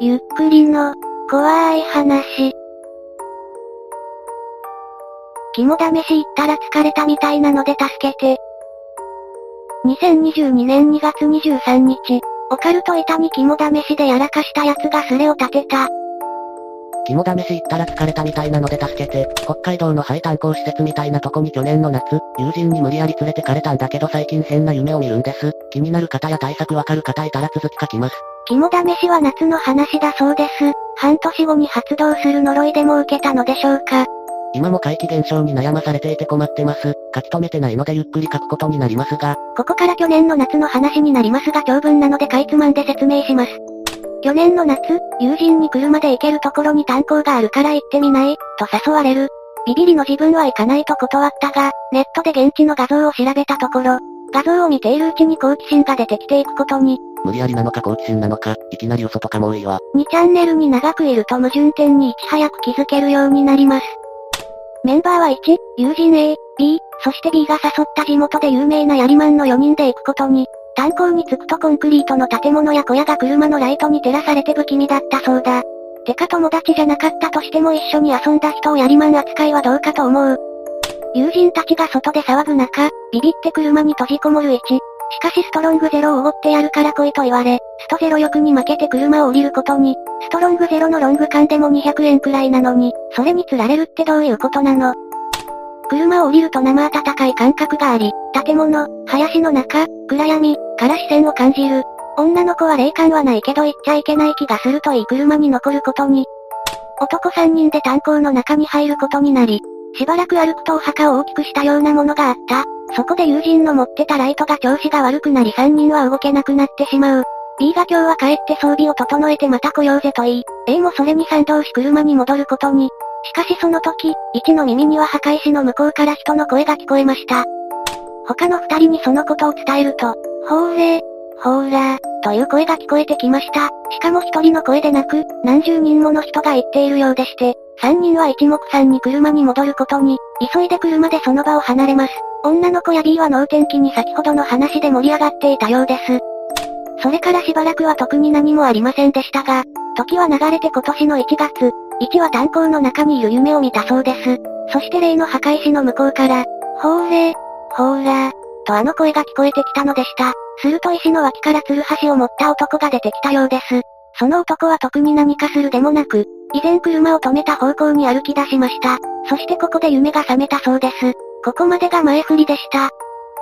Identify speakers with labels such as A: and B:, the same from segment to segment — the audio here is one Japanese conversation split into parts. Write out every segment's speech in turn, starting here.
A: ゆっくりの、怖い話。肝試し行ったら疲れたみたいなので助けて。2022年2月23日、オカルト板に肝試しでやらかした奴がスレを立てた。
B: 肝試し行ったら疲れたみたいなので助けて、北海道の廃炭鉱施設みたいなとこに去年の夏、友人に無理やり連れてかれたんだけど最近変な夢を見るんです。気になる方や対策わかる方いたら続き書きます。
A: 肝試しは夏の話だそうです。半年後に発動する呪いでも受けたのでしょうか。
B: 今も怪奇現象に悩まされていて困ってます。書き留めてないのでゆっくり書くことになりますが。
A: ここから去年の夏の話になりますが長文なのでかいつまんで説明します。去年の夏、友人に車で行けるところに炭鉱があるから行ってみない？と誘われる。ビビリの自分は行かないと断ったが、ネットで現地の画像を調べたところ、画像を見ているうちに好奇心が出てきていくことに。
B: 無理やりなのか好奇心なのか、いきなり嘘とかも多いわ。
A: 2チャンネルに長くいると矛盾点にいち早く気づけるようになります。メンバーは1、友人 A、B、そして B が誘った地元で有名なヤリマンの4人で行くことに。炭鉱に着くとコンクリートの建物や小屋が車のライトに照らされて不気味だったそうだ。てか友達じゃなかったとしても一緒に遊んだ人をやりまん扱いはどうかと思う。友人たちが外で騒ぐ中、ビビって車に閉じこもる1。しかしストロングゼロをおごってやるから来いと言われ、ストゼロ欲に負けて車を降りることに、ストロングゼロのロング缶でも200円くらいなのに、それに釣られるってどういうことなの？車を降りると生暖かい感覚があり、建物、林の中、暗闇、から視線を感じる。女の子は霊感はないけど行っちゃいけない気がするといい車に残ることに。男3人で炭鉱の中に入ることになり、しばらく歩くとお墓を大きくしたようなものがあった。そこで友人の持ってたライトが調子が悪くなり3人は動けなくなってしまう。B が今日は帰って装備を整えてまた来ようぜと言い、A もそれに賛同し車に戻ることに。しかしその時、1の耳には墓石の向こうから人の声が聞こえました。他の二人にそのことを伝えると、ほーれー、ほーらー、という声が聞こえてきました。しかも一人の声でなく、何十人もの人が言っているようでして、三人は一目散に車に戻ることに、急いで車でその場を離れます。女の子や B は能天気に先ほどの話で盛り上がっていたようです。それからしばらくは特に何もありませんでしたが、時は流れて今年の1月、1は炭鉱の中にいる夢を見たそうです。そして例の墓石の向こうから、ほーれー、ほーらー、とあの声が聞こえてきたのでした。すると石の脇から吊る橋を持った男が出てきたようです。その男は特に何かするでもなく、以前車を止めた方向に歩き出しました。そしてここで夢が覚めたそうです。ここまでが前振りでした。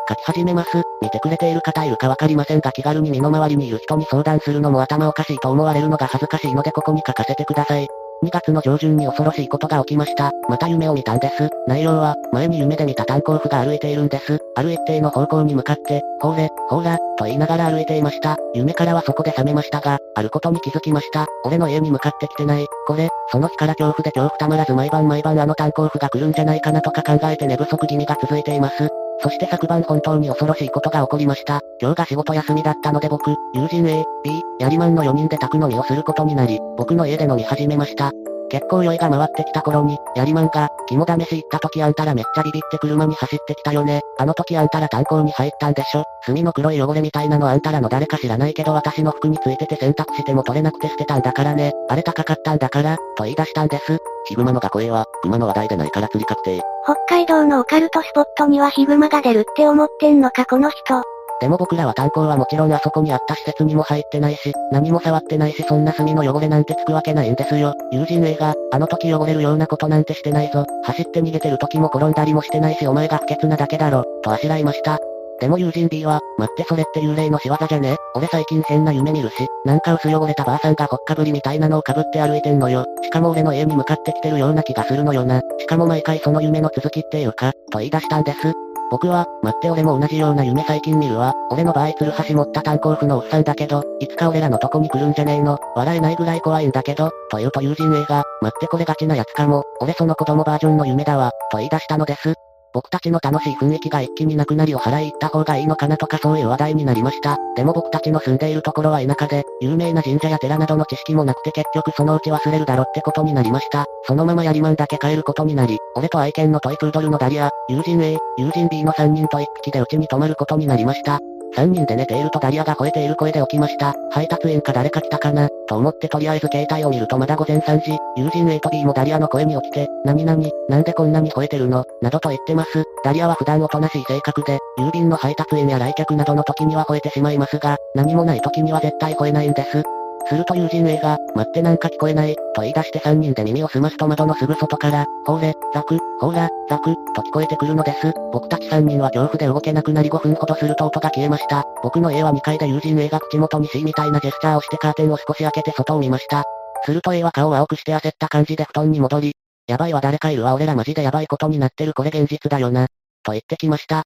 B: 書き始めます。見てくれている方いるかわかりませんが気軽に身の回りにいる人に相談するのも頭おかしいと思われるのが恥ずかしいのでここに書かせてください。2月の上旬に恐ろしいことが起きました。また夢を見たんです。内容は、前に夢で見た炭鉱夫が歩いているんです。ある一定の方向に向かって、ほーれ、ほーら、と言いながら歩いていました。夢からはそこで覚めましたが、あることに気づきました。俺の家に向かってきてない。これ、その日から恐怖で恐怖たまらず毎晩毎晩あの炭鉱夫が来るんじゃないかなとか考えて寝不足気味が続いています。そして昨晩本当に恐ろしいことが起こりました。今日が仕事休みだったので僕、友人 A、B、ヤリマンの4人で宅飲みをすることになり、僕の家で飲み始めました。結構酔いが回ってきた頃に、ヤリマンが、肝試し行った時あんたらめっちゃビビって車に走ってきたよね。あの時あんたら炭鉱に入ったんでしょ。炭の黒い汚れみたいなのあんたらの誰か知らないけど私の服についてて洗濯しても取れなくて捨てたんだからね。あれ高かったんだから、と言い出したんです。ヒグマの学校は、熊の話題でないから釣り確定。
A: 北海道のオカルトスポットにはヒグマが出るって思ってんのかこの人。
B: でも僕らは炭鉱はもちろんあそこにあった施設にも入ってないし、何も触ってないしそんな炭の汚れなんてつくわけないんですよ。友人 A が、あの時汚れるようなことなんてしてないぞ。走って逃げてる時も転んだりもしてないしお前が不潔なだけだろ、とあしらいました。でも友人 B は、待ってそれって幽霊の仕業じゃね？俺最近変な夢見るし、なんか薄汚れたばあさんがほっかぶりみたいなのを被って歩いてんのよ。しかも俺の家に向かってきてるような気がするのよな。しかも毎回その夢の続きっていうか、と言い出したんです。僕は、待って俺も同じような夢最近見るわ。俺の場合、ツルハシ持った炭鉱夫のおっさんだけど、いつか俺らのとこに来るんじゃねえの。笑えないぐらい怖いんだけど、というと友人 A が、待ってこれガチなやつかも。俺その子供バージョンの夢だわ、と言い出したのです。僕たちの楽しい雰囲気が一気になくなりを払い行った方がいいのかなとかそういう話題になりました。でも僕たちの住んでいるところは田舎で、有名な神社や寺などの知識もなくて結局そのうち忘れるだろってことになりました。そのままやりまんだけ帰ることになり、俺と愛犬のトイプードルのダリア、友人 A、友人 B の3人と一匹でうちに泊まることになりました。3人で寝ているとダリアが吠えている声で起きました。配達員か誰か来たかなと思ってとりあえず携帯を見るとまだ午前3時、友人 A と B もダリアの声に起きて、何々、なんでこんなに吠えてるのなどと言ってます。ダリアは普段おとなしい性格で、郵便の配達員や来客などの時には吠えてしまいますが、何もない時には絶対吠えないんです。すると友人 A が、待ってなんか聞こえない、と言い出して3人で耳を澄ますと窓のすぐ外から、ほーれ、ザク、ほーら、ザク、と聞こえてくるのです。僕たち3人は恐怖で動けなくなり5分ほどすると音が消えました。僕の A は2階で友人 A が口元に C みたいなジェスチャーをしてカーテンを少し開けて外を見ました。すると A は顔を青くして焦った感じで布団に戻り、やばいわ誰かいるわ俺らマジでやばいことになってるこれ現実だよな。と言ってきました。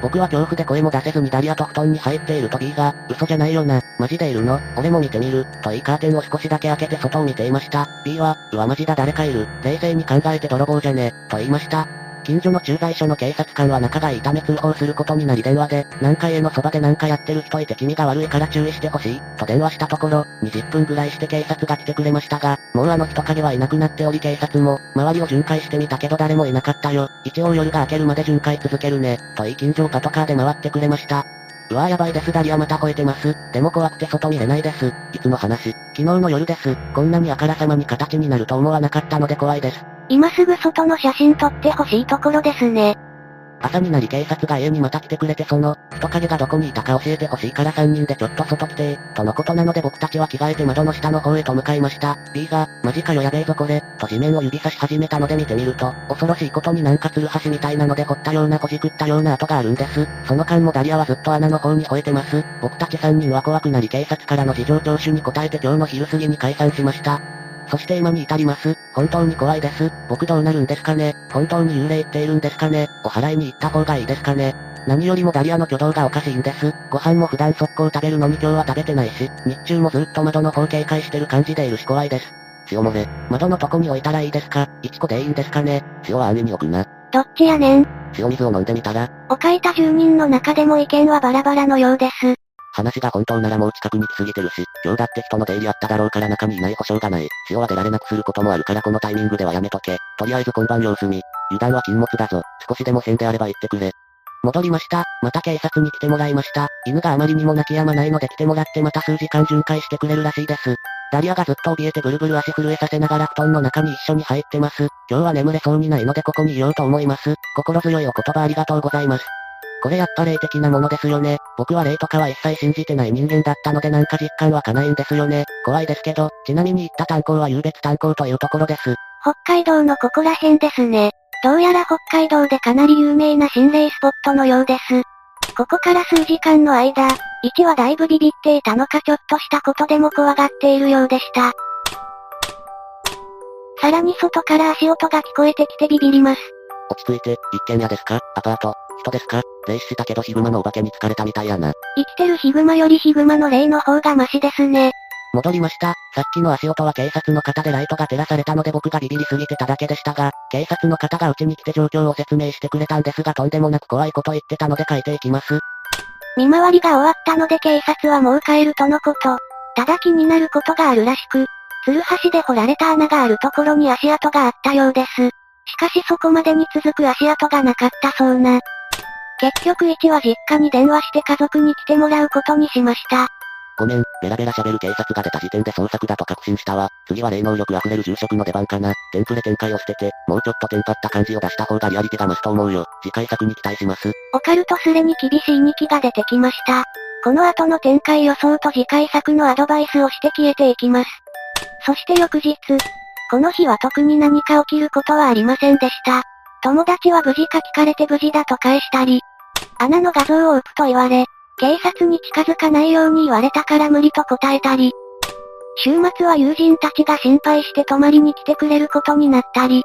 B: 僕は恐怖で声も出せずにダリアと布団に入っていると B が、嘘じゃないよな、マジでいるの？俺も見てみる、と言いカーテンを少しだけ開けて外を見ていました。B は、うわマジだ誰かいる、冷静に考えて泥棒じゃね、と言いました。近所の駐在所の警察官は仲がいいため通報することになり電話で、何か家のそばで何かやってる人いて気味が悪いから注意してほしい、と電話したところ、20分ぐらいして警察が来てくれましたが、もうあの人影はいなくなっており警察も、周りを巡回してみたけど誰もいなかったよ。一応夜が明けるまで巡回続けるね、と言い近所をパトカーで回ってくれました。うわーやばいですダリアまた吠えてます。でも怖くて外見れないです。いつの話昨日の夜です。こんなにあからさまに形になると思わなかったので怖いです。
A: 今すぐ外の写真撮ってほしいところですね。
B: 朝になり警察が家にまた来てくれてその、人影がどこにいたか教えてほしいから3人でちょっと外来てとのことなので僕たちは着替えて窓の下の方へと向かいました。B が、マジかよやべえぞこれ、と地面を指さし始めたので見てみると、恐ろしいことになんかツルハシみたいなので掘ったようなこじくったような跡があるんです。その間もダリアはずっと穴の方に吠えてます。僕たち3人は怖くなり警察からの事情聴取に答えて今日の昼過ぎに解散しました。そして今に至ります。本当に怖いです。僕どうなるんですかね本当に幽霊っているんですかねお祓いに行った方がいいですかね何よりもダリアの挙動がおかしいんです。ご飯も普段速攻食べるのに今日は食べてないし、日中もずっと窓の方警戒してる感じでいるし怖いです。塩漏れ、窓のとこに置いたらいいですか ?1 個でいいんですかね塩は安易に置くな。
A: どっちやねん。
B: 塩水を飲んでみたら
A: お書いた住人の中でも意見はバラバラのようです。
B: 話が本当ならもう近くに来すぎてるし、今日だって人の出入りあっただろうから中にいない保証がない。塩は出られなくすることもあるからこのタイミングではやめとけ。とりあえず今晩様子見。油断は禁物だぞ。少しでも変であれば言ってくれ。戻りました。また警察に来てもらいました。犬があまりにも泣き止まないので来てもらってまた数時間巡回してくれるらしいです。ダリアがずっと怯えてぐるぐる足震えさせながら布団の中に一緒に入ってます。今日は眠れそうにないのでここにいようと思います。心強いお言葉ありがとうございます。これやっぱ霊的なものですよね。僕は霊とかは一切信じてない人間だったのでなんか実感湧かないんですよね。怖いですけど、ちなみに行った炭鉱は湧別炭鉱というところです。
A: 北海道のここら辺ですね。どうやら北海道でかなり有名な心霊スポットのようです。ここから数時間の間、1はだいぶビビっていたのかちょっとしたことでも怖がっているようでした。さらに外から足音が聞こえてきてビビります。
B: 落ち着いて、一軒家ですか？アパート人ですか?霊視したけどヒグマのお化けに疲れたみたいやな。
A: 生きてるヒグマよりヒグマの霊の方がマシですね。
B: 戻りました。さっきの足音は警察の方でライトが照らされたので僕がビビりすぎてただけでしたが、警察の方がうちに来て状況を説明してくれたんですがとんでもなく怖いこと言ってたので書いていきます。
A: 見回りが終わったので警察はもう帰るとのこと。ただ気になることがあるらしく、ツルハシで掘られた穴があるところに足跡があったようです。しかしそこまでに続く足跡がなかったそうな。結局1は実家に電話して家族に来てもらうことにしました。
B: ごめん、ベラベラ喋る警察が出た時点で捜索だと確信したわ。次は霊能力溢れる住職の出番かな。テンプレ展開を捨てて、もうちょっとテンパった感じを出した方がリアリティが増すと思うよ。次回作に期待します。
A: オカルトスレに厳しい2期が出てきました。この後の展開予想と次回作のアドバイスをして消えていきます。そして翌日、この日は特に何か起きることはありませんでした。友達は無事か聞かれて無事だと返したり、穴の画像を打つと言われ、警察に近づかないように言われたから無理と答えたり、週末は友人たちが心配して泊まりに来てくれることになったり、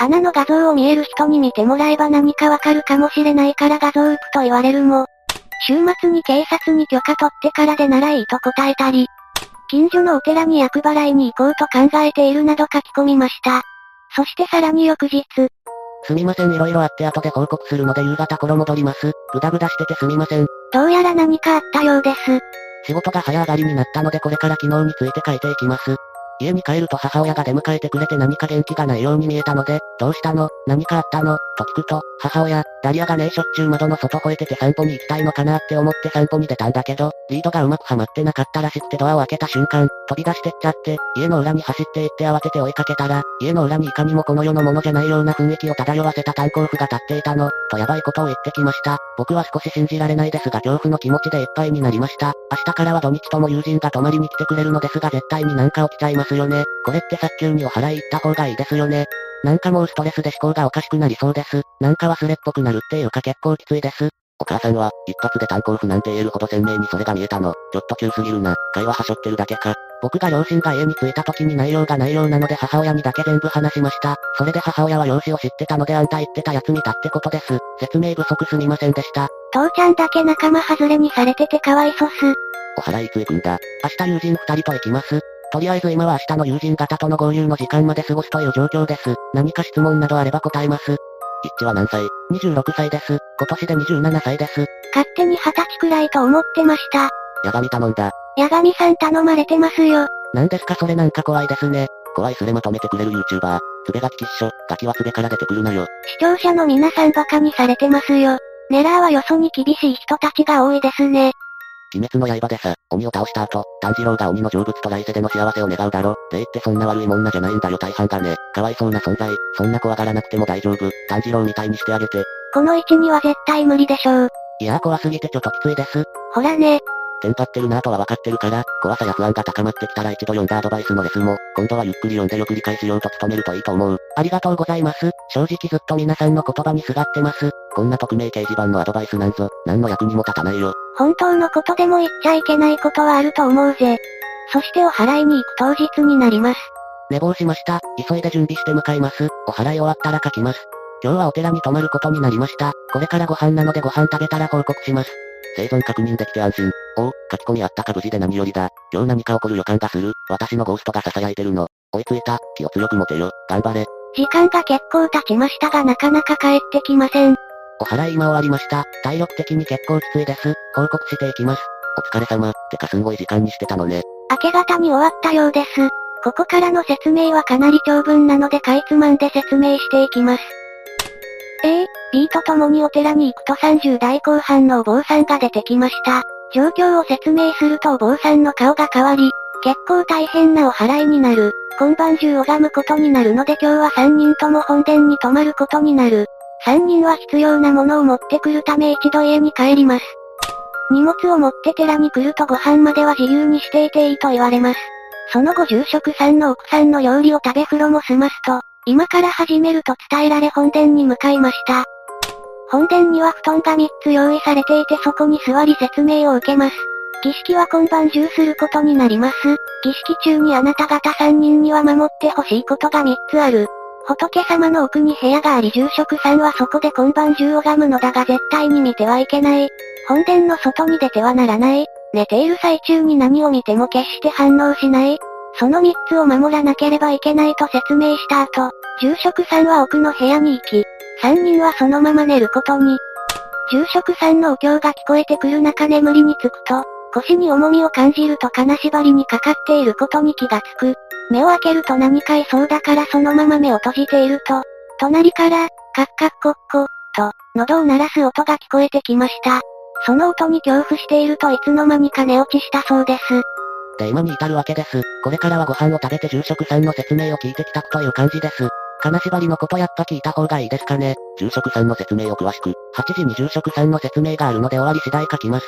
A: 穴の画像を見える人に見てもらえば何かわかるかもしれないから画像打つと言われるも、週末に警察に許可取ってからでならいいと答えたり、近所のお寺に厄払いに行こうと考えているなど書き込みました。そしてさらに翌日、
B: すみません。色々あって後で報告するので夕方頃戻ります。ぐだぐだしててすみません。
A: どうやら何かあったようです。
B: 仕事が早上がりになったのでこれから昨日について書いていきます。家に帰ると母親が出迎えてくれて何か元気がないように見えたので、どうしたの何かあったのと聞くと、母親、ダリアがねえしょっちゅう窓の外吠えてて散歩に行きたいのかなって思って散歩に出たん。だけど、リードがうまくはまってなかったらしくてドアを開けた瞬間、飛び出してっちゃって、家の裏に走って行って慌てて追いかけたら、家の裏にいかにもこの世のものじゃないような雰囲気を漂わせた炭鉱夫が立っていたの、とやばいことを言ってきました。僕は少し信じられないですが恐怖の気持ちでいっぱいになりました。明日からは土日とも友人が泊まりに来てくれるのですが絶対になんか起きちゃいますよね。これって早急にお払い行った方がいいですよね。なんかもうストレスで思考がおかしくなりそうです。なんか忘れっぽくなるっていうか結構きついです。
C: お母さんは、一発で炭鉱夫なんて言えるほど鮮明にそれが見えたの。ちょっと急すぎるな。会話はしょってるだけか。
B: 僕が両親が家に着いた時に内容がないようなので母親にだけ全部話しました。それで母親は容姿を知ってたのであんた言ってたやつ見たってことです。説明不足すみませんでした。
A: 父ちゃんだけ仲間外れにされててかわいそす。
C: お払いついくんだ。
B: 明日友人二人と行きます。とりあえず今は明日の友人方との合流の時間まで過ごすという状況です。何か質問などあれば答えます。
C: 一致は何歳
B: ?26 歳です。今年で27歳です。
A: 勝手に二十歳くらいと思ってました。
C: 八神頼んだ。
A: 八神さん頼まれてますよ。
B: 何ですかそれなんか怖いですね。
C: 怖いすれまとめてくれる YouTuber。つべがききっしょ。ガキはつべから出てくるなよ。
A: 視聴者の皆さんバカにされてますよ。ネラーはよそに厳しい人たちが多いですね。
C: 鬼滅の刃でさ、鬼を倒した後、炭治郎が鬼の成仏と来世での幸せを願うだろ。霊ってそんな悪いもんなじゃないんだよ大半がね。かわいそうな存在。そんな怖がらなくても大丈夫。炭治郎みたいにしてあげて。
A: この位置には絶対無理でしょう。
B: いやー怖すぎてちょっときついです。
A: ほらね。
C: テンパってるなぁとは分かってるから、怖さや不安が高まってきたら一度読んだアドバイスのレスも、今度はゆっくり読んでよく理解しようと努めるといいと思う。
B: ありがとうございます。正直ずっと皆さんの言葉にすがってます。
C: こんな匿名掲示板のアドバイスなんぞ、何の役にも立たないよ。
A: 本当のことでも言っちゃいけないことはあると思うぜ。そしてお祓いに行く当日になります。
B: 寝坊しました。急いで準備して向かいます。お祓い終わったら書きます。今日はお寺に泊まることになりました。これからご飯なのでご飯食べたら報告します。
C: 生存確認できて安心。おお、書き込みあったか無事で何よりだ。今日何か起こる予感がする。私のゴーストが囁いてるの。追いついた。気を強く持てよ。頑張れ。
A: 時間が結構経ちましたがなかなか帰ってきません。
B: お祓い今終わりました。体力的に結構きついです。報告していきます。
C: お疲れ様。てかすんごい時間にしてたのね。
A: 明け方に終わったようです。ここからの説明はかなり長文なのでかいつまんで説明していきます。A、B と共にお寺に行くと30代後半のお坊さんが出てきました。状況を説明するとお坊さんの顔が変わり、結構大変なお祓いになる。今晩中拝むことになるので今日は3人とも本殿に泊まることになる。3人は必要なものを持ってくるため一度家に帰ります。荷物を持って寺に来るとご飯までは自由にしていていいと言われます。その後住職さんの奥さんの料理を食べ風呂も済ますと、今から始めると伝えられ本殿に向かいました。本殿には布団が3つ用意されていてそこに座り説明を受けます。儀式は今晩中することになります。儀式中にあなた方3人には守ってほしいことが3つある。仏様の奥に部屋があり住職さんはそこで今晩中拝むのだが絶対に見てはいけない。本殿の外に出てはならない。寝ている最中に何を見ても決して反応しない。その3つを守らなければいけないと説明した後、住職さんは奥の部屋に行き、3人はそのまま寝ることに。住職さんのお経が聞こえてくる中眠りにつくと、腰に重みを感じると金縛りにかかっていることに気がつく。目を開けると何かいそうだからそのまま目を閉じていると、隣から、カッカッコッコ、と、喉を鳴らす音が聞こえてきました。その音に恐怖しているといつの間にか寝落ちしたそうです。
B: で今に至るわけです。これからはご飯を食べて住職さんの説明を聞いて帰宅という感じです。金縛りのことやっぱ聞いた方がいいですかね。
C: 住職さんの説明を詳しく。
B: 8時に住職さんの説明があるので終わり次第書きます。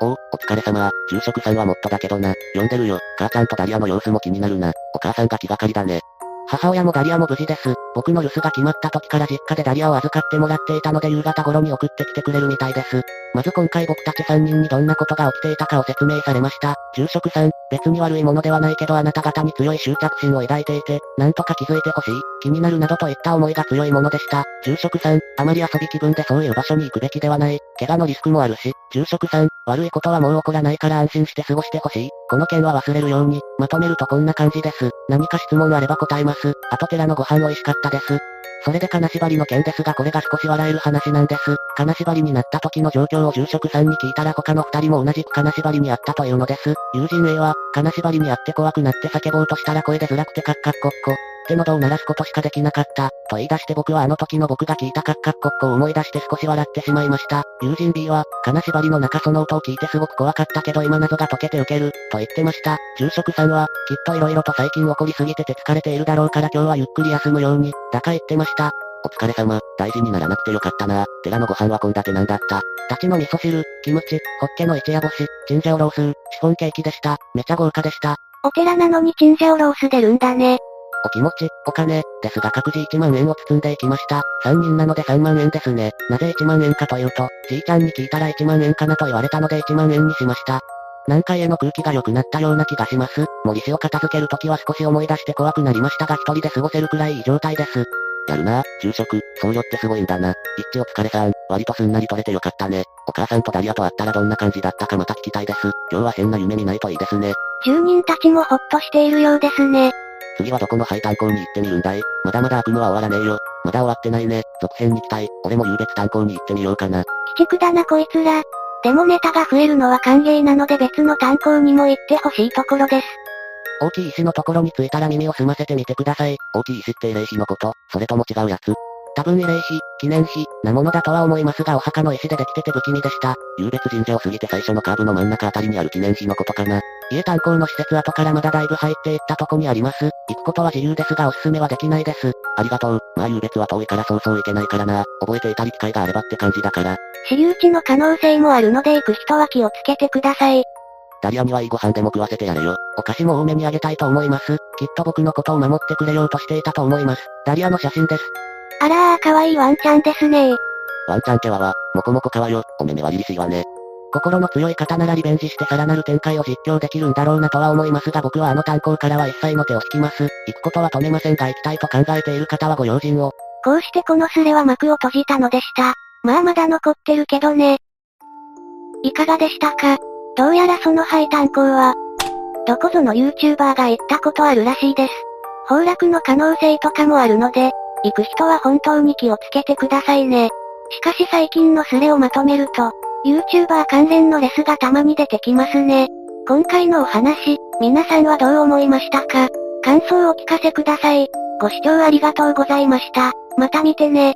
C: おお、お疲れ様。住職さんはもっとだけどな。呼んでるよ。母ちゃんとダリアの様子も気になるな。お母さんが気がかりだね。
B: 母親もダリアも無事です。僕の留守が決まった時から実家でダリアを預かってもらっていたので夕方頃に送ってきてくれるみたいです。まず今回僕たち3人にどんなことが起きていたかを説明されました。住職さん、別に悪いものではないけどあなた方に強い執着心を抱いていて、なんとか気づいてほしい、気になるなどといった思いが強いものでした。住職さん、あまり遊び気分でそういう場所に行くべきではない。怪我のリスクもあるし、住職さん、悪いことはもう起こらないから安心して過ごしてほしい。この件は忘れるように、まとめるとこんな感じです。何か質問あれば答えます。あと寺のご飯美味しかったです。それで金縛りの件ですがこれが少し笑える話なんです。金縛りになった時の状況を住職さんに聞いたら他の二人も同じく金縛りにあったというのです。友人 A は、金縛りにあって怖くなって叫ぼうとしたら声で辛くてカッカッコッコ。って喉を鳴らすことしかできなかった。と言い出して僕はあの時の僕が聞いたカッカッコッコを思い出して少し笑ってしまいました。友人 B は、金縛りの中その音を聞いてすごく怖かったけど今謎が解けて受ける、と言ってました。住職さんは、きっと色々と最近起こりすぎてて疲れているだろうから今日はゆっくり休むように、だか言ってました。
C: お疲れ様、大事にならなくてよかったな。寺のご飯は献立なんだった？
B: 立ちの味噌汁、キムチ、ホッケの一夜干し、チンジャオロースシフォンケーキでした。めちゃ豪華でした。
A: お寺なのにチンジャオロース出るんだね。
B: お気持ち、お金、ですが各自1万円を包んでいきました。3人なので3万円ですね。なぜ1万円かというと、じいちゃんに聞いたら1万円かなと言われたので1万円にしました。南海への空気が良くなったような気がします。森氏を片付けるときは少し思い出して怖くなりましたが一人で過ごせるくらいいい状態です。
C: やるな、住職、僧侶ってすごいんだな。一致お疲れさん、割とすんなり取れてよかったね。お母さんとダリアと会ったらどんな感じだったかまた聞きたいです。今日は変な夢見ないといいですね。
A: 住人たちもほっとしているようですね。
C: 次はどこの廃炭鉱に行ってみるんだい？まだまだ悪夢は終わらねえよ。まだ終わってないね。続編に期待。俺も優別炭鉱に行ってみようかな。
A: 鬼畜だなこいつら。でもネタが増えるのは歓迎なので別の炭鉱にも行ってほしいところです。
B: 大きい石のところに着いたら耳を澄ませてみてください。
C: 大きい石って慰霊碑のことそれとも違うやつ
B: 多分慰霊碑、記念碑、なものだとは思いますがお墓の石でできてて不気味でした。
C: 優別神社を過ぎて最初のカーブの真ん中あたりにある記念碑のことかな。
B: 家炭鉱の施設後からまだだいぶ入っていったとこにあります。行くことは自由ですがおすすめはできないです。
C: ありがとう。まあ優別は遠いからそうそう行けないからな。覚えていたり機会があればって感じだから。
A: 私有地の可能性もあるので行く人は気をつけてください。
C: ダリアにはいいご飯でも食わせてやれよ。
B: お菓子も多めにあげたいと思います。きっと僕のことを守ってくれようとしていたと思います。ダリアの写真です。
A: あらー、かわいいワンちゃんですね
C: ワンちゃんってはわ、もこもこかわよ、お目目はりりしいわね。
B: 心の強い方ならリベンジしてさらなる展開を実況できるんだろうなとは思いますが僕はあの炭鉱からは一切の手を引きます。行くことは止めませんが行きたいと考えている方はご用心を。
A: こうしてこのスレは幕を閉じたのでした。まあまだ残ってるけどね。いかがでしたか？どうやらその廃炭鉱は、どこぞの YouTuber が行ったことあるらしいです。崩落の可能性とかもあるので、行く人は本当に気をつけてくださいね。しかし最近のスレをまとめると、YouTuber 関連のレスがたまに出てきますね。今回のお話、皆さんはどう思いましたか？感想をお聞かせください。ご視聴ありがとうございました。また見てね。